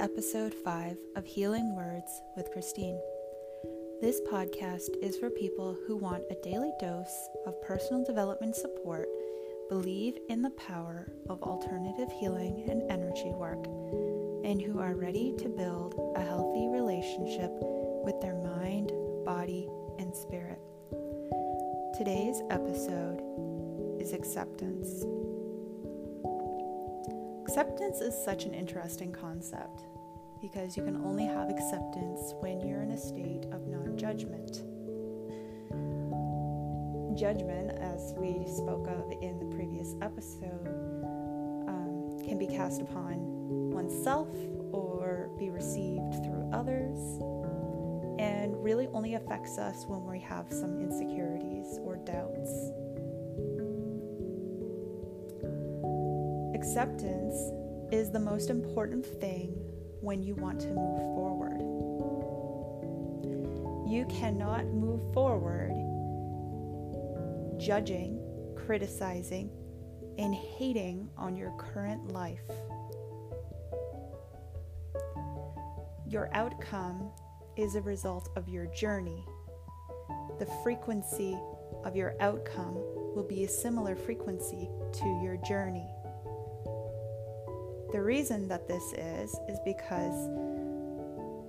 Episode 5 of Healing Words with Christine. This podcast is for people who want a daily dose of personal development support, believe in the power of alternative healing and energy work, and who are ready to build a healthy relationship with their mind, body, and spirit. Today's episode is acceptance. Acceptance is such an interesting concept because you can only have acceptance when you're in a state of non judgment. Judgment, as we spoke of in the previous episode, um, can be cast upon oneself or be received through others, and really only affects us when we have some insecurities or doubts. Acceptance is the most important thing when you want to move forward. You cannot move forward judging, criticizing, and hating on your current life. Your outcome is a result of your journey. The frequency of your outcome will be a similar frequency to your journey. The reason that this is, is because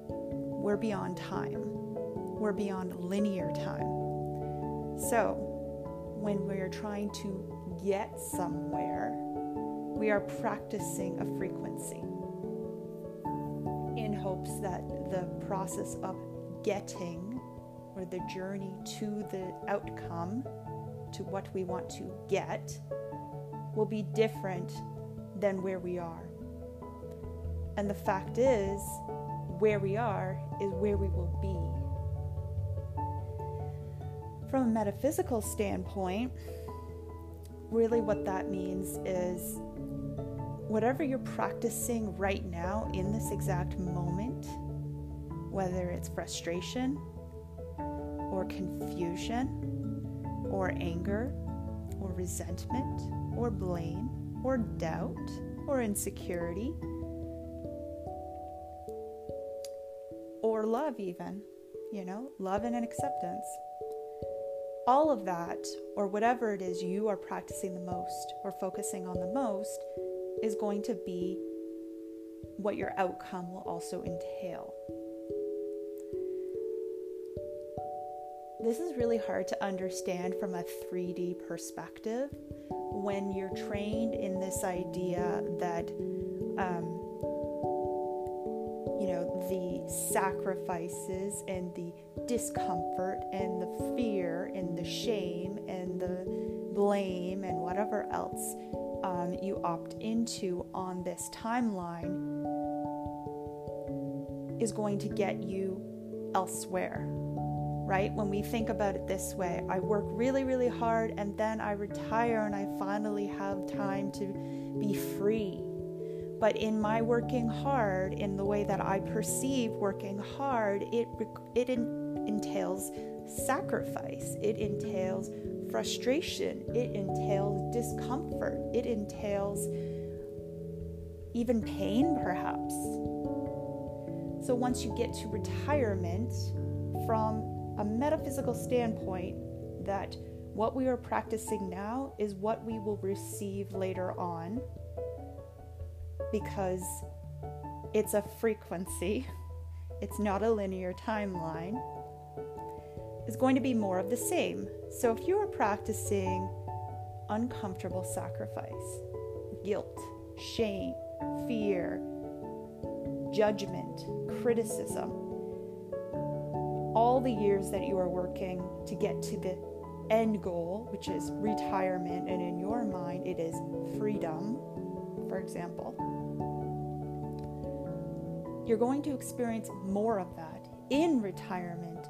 we're beyond time. We're beyond linear time. So, when we're trying to get somewhere, we are practicing a frequency in hopes that the process of getting or the journey to the outcome, to what we want to get, will be different than where we are. And the fact is, where we are is where we will be. From a metaphysical standpoint, really what that means is whatever you're practicing right now in this exact moment, whether it's frustration or confusion or anger or resentment or blame or doubt or insecurity love, even, you know, love and an acceptance. All of that, or whatever it is you are practicing the most or focusing on the most, is going to be what your outcome will also entail. This is really hard to understand from a 3D perspective when you're trained in this idea that um, the sacrifices and the discomfort and the fear and the shame and the blame and whatever else um, you opt into on this timeline is going to get you elsewhere. Right? When we think about it this way, I work really, really hard and then I retire and I finally have time to be free but in my working hard, in the way that I perceive working hard, it, it entails sacrifice, it entails frustration, it entails discomfort, it entails even pain, perhaps. So once you get to retirement, from a metaphysical standpoint, that what we are practicing now is what we will receive later on because it's a frequency, it's not a linear timeline, is going to be more of the same. So if you are practicing uncomfortable sacrifice, guilt, shame, fear, judgment, criticism, all the years that you are working to get to the end goal, which is retirement, and in your mind it is freedom, for example you're going to experience more of that in retirement.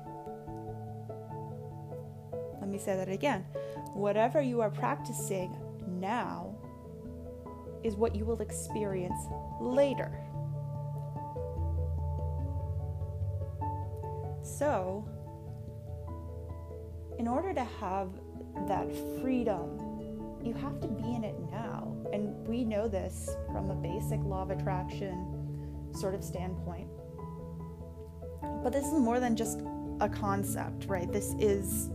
Let me say that again. Whatever you are practicing now is what you will experience later. So, in order to have that freedom you have to be in it now. And we know this from a basic law of attraction sort of standpoint. But this is more than just a concept, right? This is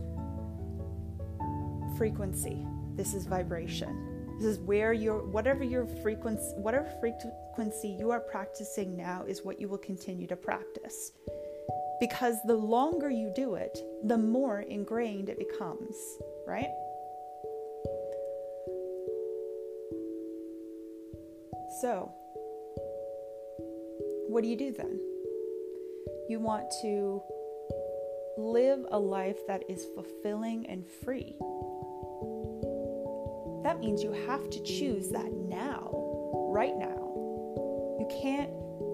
frequency. This is vibration. This is where your whatever your frequency whatever frequency you are practicing now is what you will continue to practice. Because the longer you do it, the more ingrained it becomes, right? So, what do you do then? You want to live a life that is fulfilling and free. That means you have to choose that now, right now. You can't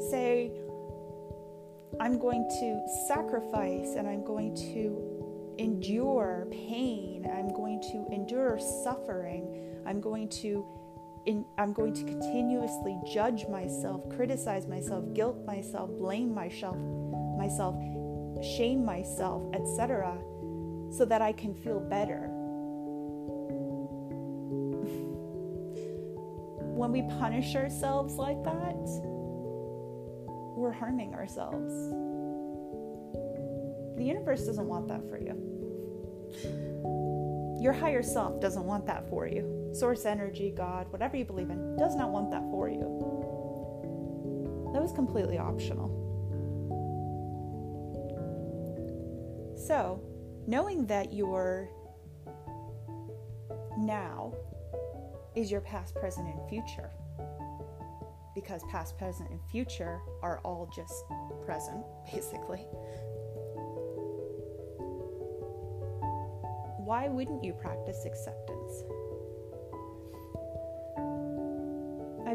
say, I'm going to sacrifice and I'm going to endure pain, I'm going to endure suffering, I'm going to in, I'm going to continuously judge myself, criticize myself, guilt myself, blame myself, myself, shame myself, etc., so that I can feel better. when we punish ourselves like that, we're harming ourselves. The universe doesn't want that for you. Your higher self doesn't want that for you. Source energy, God, whatever you believe in, does not want that for you. That was completely optional. So, knowing that your now is your past, present, and future, because past, present, and future are all just present, basically. Why wouldn't you practice acceptance?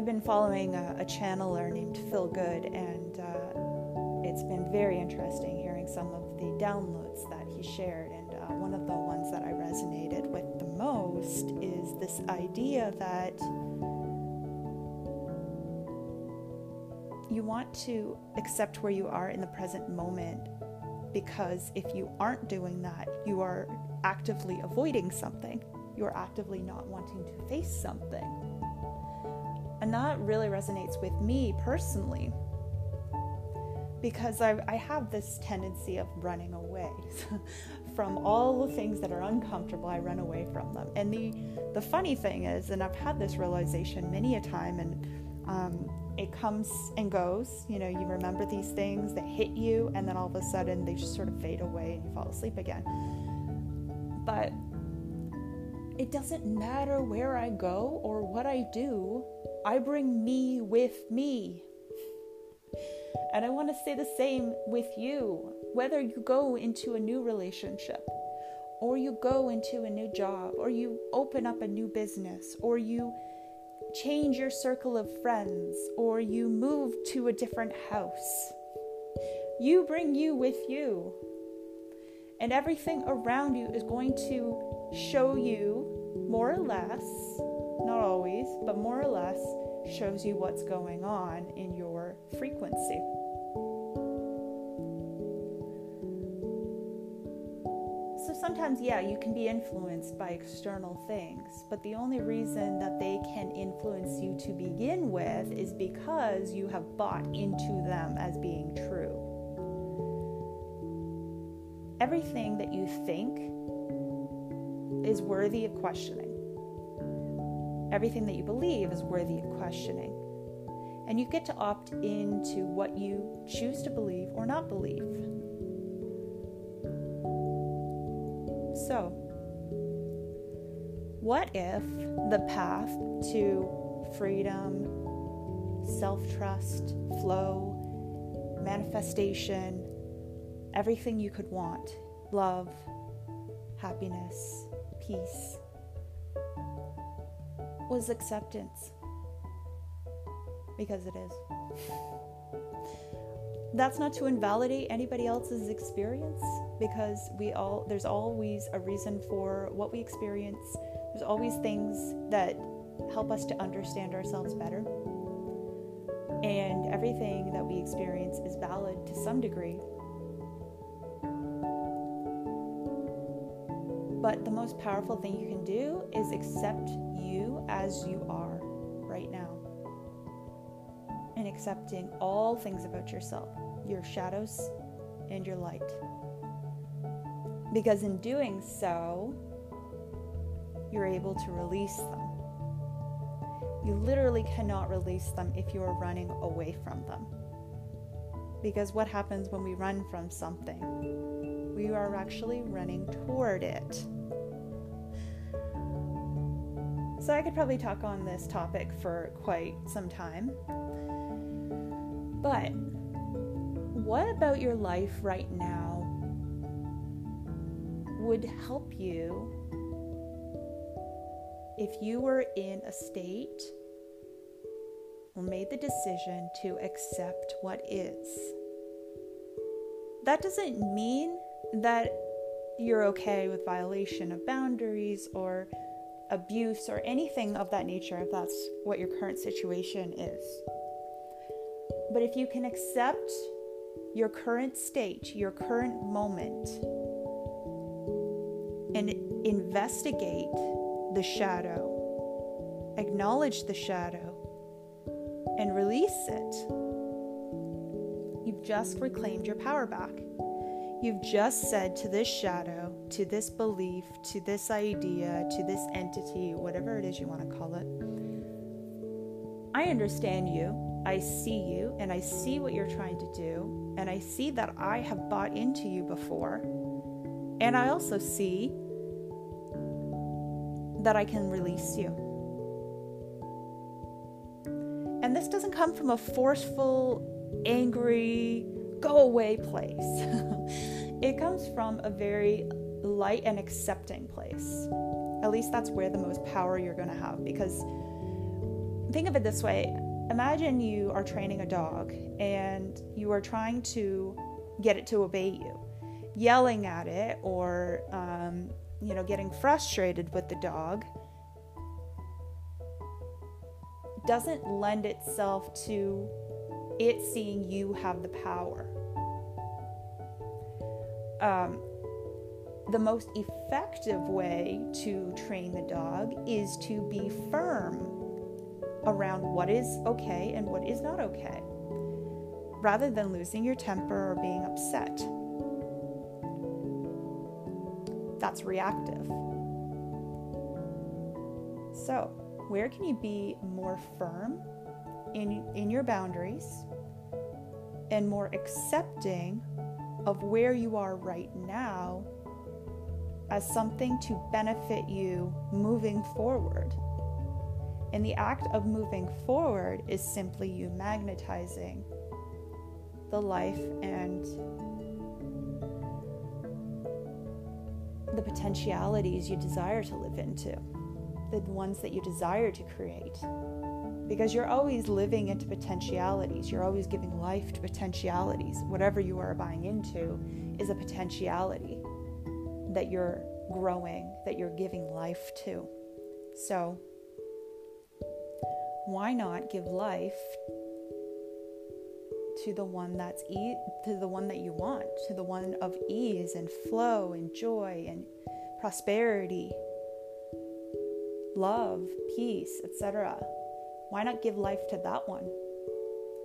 Been following a, a channeler named Phil Good, and uh, it's been very interesting hearing some of the downloads that he shared. And uh, one of the ones that I resonated with the most is this idea that you want to accept where you are in the present moment because if you aren't doing that, you are actively avoiding something. You are actively not wanting to face something. And that really resonates with me personally because I, I have this tendency of running away from all the things that are uncomfortable. I run away from them. And the, the funny thing is, and I've had this realization many a time, and um, it comes and goes. You know, you remember these things that hit you, and then all of a sudden they just sort of fade away and you fall asleep again. But it doesn't matter where I go or what I do, I bring me with me. And I want to say the same with you. Whether you go into a new relationship, or you go into a new job, or you open up a new business, or you change your circle of friends, or you move to a different house, you bring you with you. And everything around you is going to show you more or less, not always, but more or less, shows you what's going on in your frequency. So sometimes, yeah, you can be influenced by external things, but the only reason that they can influence you to begin with is because you have bought into them as being true. Everything that you think is worthy of questioning. Everything that you believe is worthy of questioning. And you get to opt into what you choose to believe or not believe. So, what if the path to freedom, self trust, flow, manifestation, everything you could want love, happiness, peace was acceptance. Because it is. That's not to invalidate anybody else's experience because we all there's always a reason for what we experience. There's always things that help us to understand ourselves better. And everything that we experience is valid to some degree. But the most powerful thing you can do is accept you as you are right now and accepting all things about yourself, your shadows and your light. Because in doing so, you're able to release them. You literally cannot release them if you are running away from them. Because what happens when we run from something? We are actually running toward it. So I could probably talk on this topic for quite some time. But what about your life right now would help you if you were in a state or made the decision to accept what is? That doesn't mean that you're okay with violation of boundaries or abuse or anything of that nature if that's what your current situation is. But if you can accept your current state, your current moment, and investigate the shadow, acknowledge the shadow, and release it, you've just reclaimed your power back. You've just said to this shadow, to this belief, to this idea, to this entity, whatever it is you want to call it, I understand you. I see you and I see what you're trying to do, and I see that I have bought into you before, and I also see that I can release you. And this doesn't come from a forceful, angry, go away place. it comes from a very light and accepting place. At least that's where the most power you're going to have because think of it this way imagine you are training a dog and you are trying to get it to obey you, yelling at it or, um, you know, getting frustrated with the dog doesn't lend itself to it seeing you have the power. Um, the most effective way to train the dog is to be firm around what is okay and what is not okay, rather than losing your temper or being upset. That's reactive. So, where can you be more firm in, in your boundaries and more accepting of where you are right now as something to benefit you moving forward? And the act of moving forward is simply you magnetizing the life and the potentialities you desire to live into, the ones that you desire to create. Because you're always living into potentialities, you're always giving life to potentialities. Whatever you are buying into is a potentiality that you're growing, that you're giving life to. So, why not give life to the one that's e- to the one that you want, to the one of ease and flow and joy and prosperity, love, peace, etc. Why not give life to that one?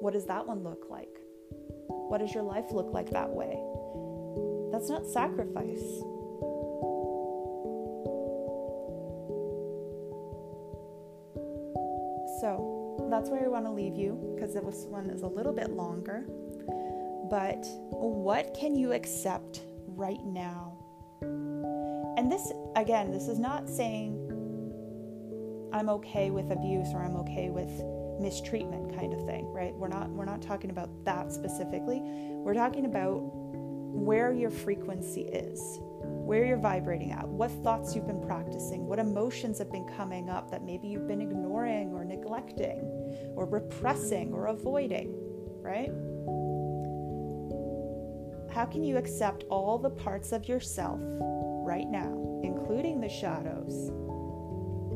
What does that one look like? What does your life look like that way? That's not sacrifice. So that's where I want to leave you because this one is a little bit longer. But what can you accept right now? And this, again, this is not saying I'm okay with abuse or I'm okay with mistreatment kind of thing, right? We're not we're not talking about that specifically. We're talking about where your frequency is where you're vibrating at, what thoughts you've been practicing, what emotions have been coming up that maybe you've been ignoring or neglecting or repressing or avoiding, right? How can you accept all the parts of yourself right now, including the shadows,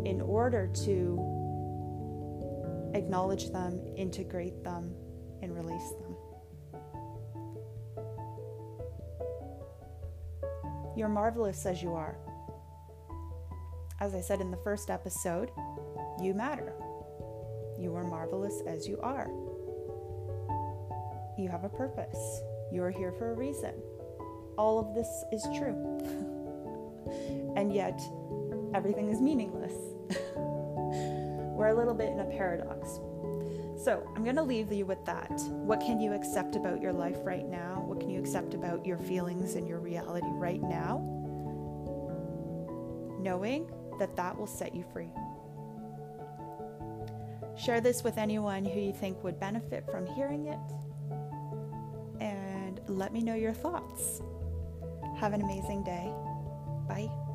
in order to acknowledge them, integrate them, and release them? You're marvelous as you are. As I said in the first episode, You matter. You are marvelous as you are. You have a purpose. You are here for a reason. All of this is true. and yet, everything is meaningless. We're a little bit in a paradox. So, I'm going to leave you with that. What can you accept about your life right now? What can you accept about your feelings and your reality right now? Knowing that that will set you free. Share this with anyone who you think would benefit from hearing it. And let me know your thoughts. Have an amazing day. Bye.